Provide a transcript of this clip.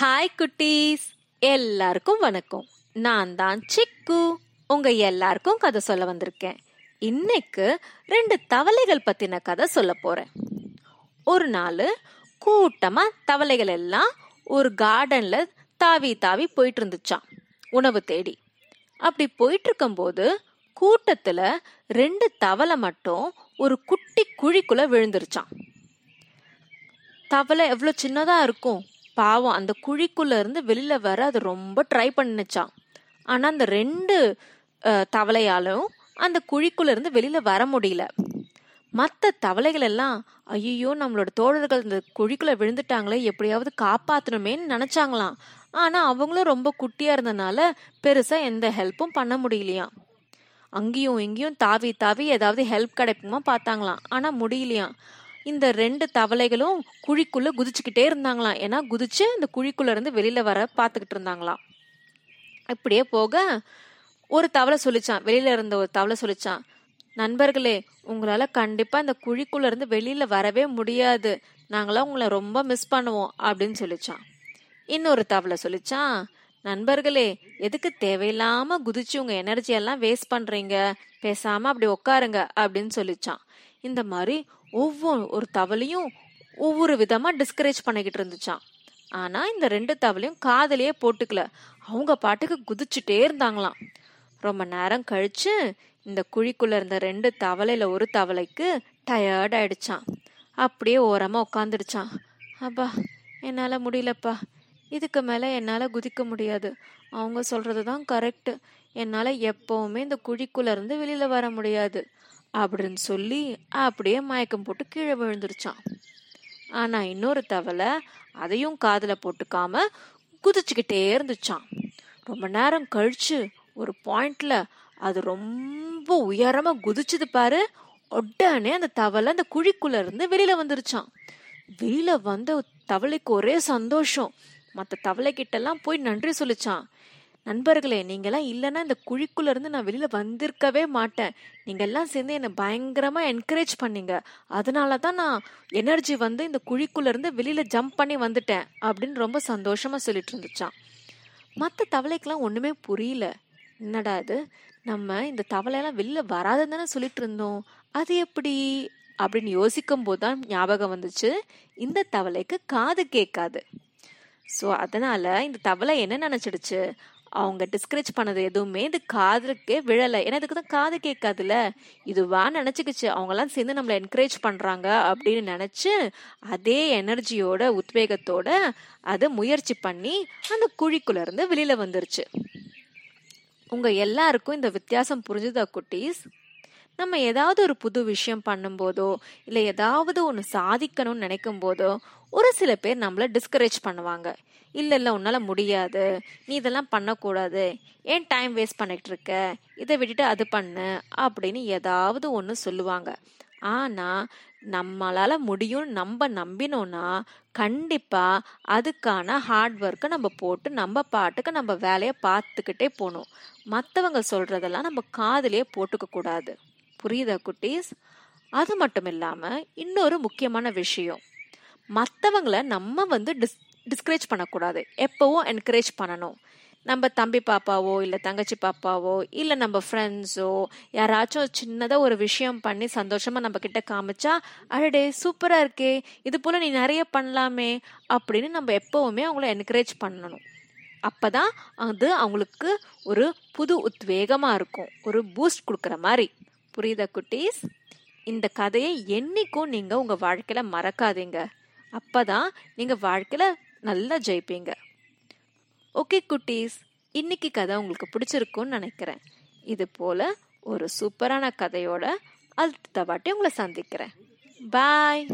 Hi குட்டீஸ். எல்லாருக்கும் வணக்கம். நான் தான் சிக்கு. உங்க எல்லாருக்கும் கதை சொல்ல வந்திருக்கேன். இன்னைக்கு ரெண்டு தவளைகள் பத்தின கதை சொல்ல போறேன். ஒரு நாள் கூட்டமா தவளைகள் எல்லாம் ஒரு கார்டன்ல தாவி தாவி போயிட்டு இருந்துச்சான் உணவு தேடி. அப்படி போயிட்டு இருக்கும்போது கூட்டத்துல ரெண்டு தவளை மட்டும் ஒரு குட்டி குழிக்குள்ள விழுந்துருச்சான் தவளை எவ்வளோ சின்னதா இருக்கும்? பாவம் அந்த குழிக்குள்ள இருந்து வெளியில வர அது ரொம்ப ட்ரை பண்ணுச்சான் ஆனா அந்த ரெண்டு தவளையாலும் அந்த குழிக்குள்ள இருந்து வெளியில வர முடியல. மற்ற தவளைகள் எல்லாம் ஐயோ நம்மளோட தோழர்கள் இந்த குழிக்குள்ள விழுந்துட்டாங்களே எப்படியாவது காப்பாற்றணுமேன்னு நினைச்சாங்களாம். ஆனா அவங்களும் ரொம்ப குட்டியா இருந்தனால பெருசா எந்த ஹெல்ப்பும் பண்ண முடியலையாம். அங்கேயும் இங்கேயும் தாவி தாவி ஏதாவது ஹெல்ப் கிடைக்குமா பார்த்தாங்களாம். ஆனா முடியலையாம். இந்த ரெண்டு தவளைகளும் குழிக்குள்ள குதிச்சுக்கிட்டே இருந்தாங்களாம். ஏன்னா குதிச்சு அந்த குழிக்குள்ள இருந்து வெளியில வர பார்த்துக்கிட்டு இருந்தாங்களாம். இப்படியே போக ஒரு தவளை சொல்லிச்சான். வெளியில இருந்த ஒரு தவளை சொல்லிச்சான். நண்பர்களே உங்களால கண்டிப்பா இந்த குழிக்குள்ள இருந்து வெளியில வரவே முடியாது. நாங்களாம் உங்களை ரொம்ப மிஸ் பண்ணுவோம் அப்படின்னு சொல்லிச்சான். இன்னொரு தவளை சொல்லிச்சான். நண்பர்களே எதுக்கு தேவையில்லாம குதிச்சு உங்க எனர்ஜி எல்லாம் வேஸ்ட் பண்றீங்க? பேசாம அப்படி உட்காருங்க அப்படின்னு சொல்லிச்சான். இந்த மாதிரி ஒவ்வொரு ஒரு தவளையும் ஒவ்வொரு விதமா டிஸ்கரேஜ் பண்ணிக்கிட்டு இருந்துச்சான் ஆனா இந்த ரெண்டு தவளையும் காதலையே போட்டுக்கல. அவங்க பாட்டுக்கு குதிச்சுட்டே இருந்தாங்களாம். ரொம்ப நேரம் கழிச்சு இந்த குழிக்குள்ள இருந்த ரெண்டு தவளையில ஒரு தவளைக்கு டயர்ட் ஆயிடுச்சான் அப்படியே ஓரமா உட்காந்துடுச்சான் அப்பா என்னால முடியலப்பா. இதுக்கு மேல என்னால குதிக்க முடியாது. அவங்க சொல்கிறது தான் கரெக்ட் என்னால எப்பவுமே இந்த குழிக்குள்ள இருந்து வெளியில வர முடியாது. அப்படின்னு சொல்லி அப்படியே மயக்கம் போட்டு கீழே விழுந்துருச்சான். ஆனா இன்னொரு தவளை அதையும் காதல போட்டுக்காம குதிச்சுக்கிட்டே இருந்துச்சான். ரொம்ப நேரம் கழிச்சு ஒரு பாயிண்ட்ல அது ரொம்ப உயரமா குதிச்சது பாரு. உடனே அந்த தவளை அந்த குழிக்குள்ள இருந்து வெளியில வந்துருச்சான். வெளியில வந்த தவளைக்கு ஒரே சந்தோஷம். மற்ற தவளை கிட்ட எல்லாம் போய் நன்றி சொல்லிச்சான். நண்பர்களே நீங்கெல்லாம் இல்லைன்னா இந்த குழிக்குள்ள இருந்து நான் வெளியில வந்திருக்கவே மாட்டேன். நீங்கெல்லாம் சேர்ந்து என்னை பயங்கரமா என்கரேஜ் பண்ணீங்க. அதனால தான் நான் எனர்ஜி வந்து இந்த குழிக்குள்ள இருந்து வெளியில ஜம்ப் பண்ணி வந்துட்டேன் அப்படின்னு ரொம்ப சந்தோஷமா சொல்லிட்டு இருந்துச்சான் மற்ற தவளைக்கெல்லாம் ஒண்ணுமே புரியல. என்னடா இது? நம்ம இந்த தவளையெல்லாம் வெளியில வராதுன்னு தானே சொல்லிட்டு இருந்தோம். அது எப்படி? அப்படின்னு யோசிக்கும் போது தான் ஞாபகம் வந்துச்சு. இந்த தவளைக்கு காது கேட்காது. ஸோ அதனால இந்த தவளை என்ன நினைச்சிடுச்சு? அவங்க டிஸ்கரேஜ் பண்ணது எதுவுமே இது காதுக்கே விழலை. ஏன்னா இதுக்கு தான் காது கேட்காதுல இதுவா நினச்சிக்கிச்சு. அவங்கெல்லாம் சேர்ந்து நம்மளை என்கரேஜ் பண்ணுறாங்க அப்படின்னு நினச்சி அதே எனர்ஜியோட உத்வேகத்தோட அதை முயற்சி பண்ணி அந்த குழிக்குள்ளேருந்து வெளியில் வந்துருச்சு. உங்கள் எல்லாருக்கும் இந்த வித்தியாசம் புரிஞ்சுதா குட்டீஸ்? நம்ம ஏதாவது ஒரு புது விஷயம் பண்ணும்போதோ இல்லை ஏதாவது ஒன்று சாதிக்கணும்னு நினைக்கும் போதோ ஒரு சில பேர் நம்மளை டிஸ்கரேஜ் பண்ணுவாங்க. இல்லை இல்லை உன்னால் முடியாது. நீ இதெல்லாம் பண்ணக்கூடாது. ஏன் டைம் வேஸ்ட் பண்ணிகிட்டு இருக்க இதை விட்டுட்டு அது பண்ணு அப்படின்னு ஏதாவது ஒன்று சொல்லுவாங்க. ஆனால் நம்மளால் முடியும்னு நம்ம நம்பினோம்னா கண்டிப்பாக அதுக்கான ஹார்ட் ஒர்க்கை நம்ம போட்டு நம்ம பாட்டுக்கு நம்ம வேலையை பார்த்துக்கிட்டே போகணும். மற்றவங்க சொல்கிறதெல்லாம் நம்ம காதுலயே போட்டுக்க கூடாது. புரியுதா குட்டீஸ்? அது மட்டும் இல்லாம இன்னொரு முக்கியமான விஷயம். மற்றவங்களை நம்ம வந்து டிஸ் டிஸ்கரேஜ் பண்ணக்கூடாது. எப்பவும் என்கரேஜ் பண்ணணும். நம்ம தம்பி பாப்பாவோ இல்லை தங்கச்சி பாப்பாவோ இல்லை நம்ம ஃப்ரெண்ட்ஸோ யாராச்சும் சின்னதாக ஒரு விஷயம் பண்ணி சந்தோஷமாக நம்ம கிட்ட காமிச்சா அடடே சூப்பராக இருக்கே இது போல் நீ நிறைய பண்ணலாமே அப்படின்னு நம்ம எப்போவுமே அவங்கள என்கரேஜ் பண்ணணும். அப்போ தான் அது அவங்களுக்கு ஒரு புது உத்வேகமாக இருக்கும். ஒரு பூஸ்ட் கொடுக்குற மாதிரி. புரியுதா குட்டீஸ்? இந்த கதையை என்னைக்கும் நீங்கள் உங்கள் வாழ்க்கையில் மறக்காதீங்க. அப்போ தான் நீங்கள் வாழ்க்கையில் நல்லா ஜெயிப்பீங்க. ஓகே குட்டீஸ். இன்னைக்கு கதை உங்களுக்கு பிடிச்சிருக்கும்னு நினைக்கிறேன். இது போல் ஒரு சூப்பரான கதையோட அடுத்த வாட்டி உங்களை சந்திக்கிறேன். பாய்.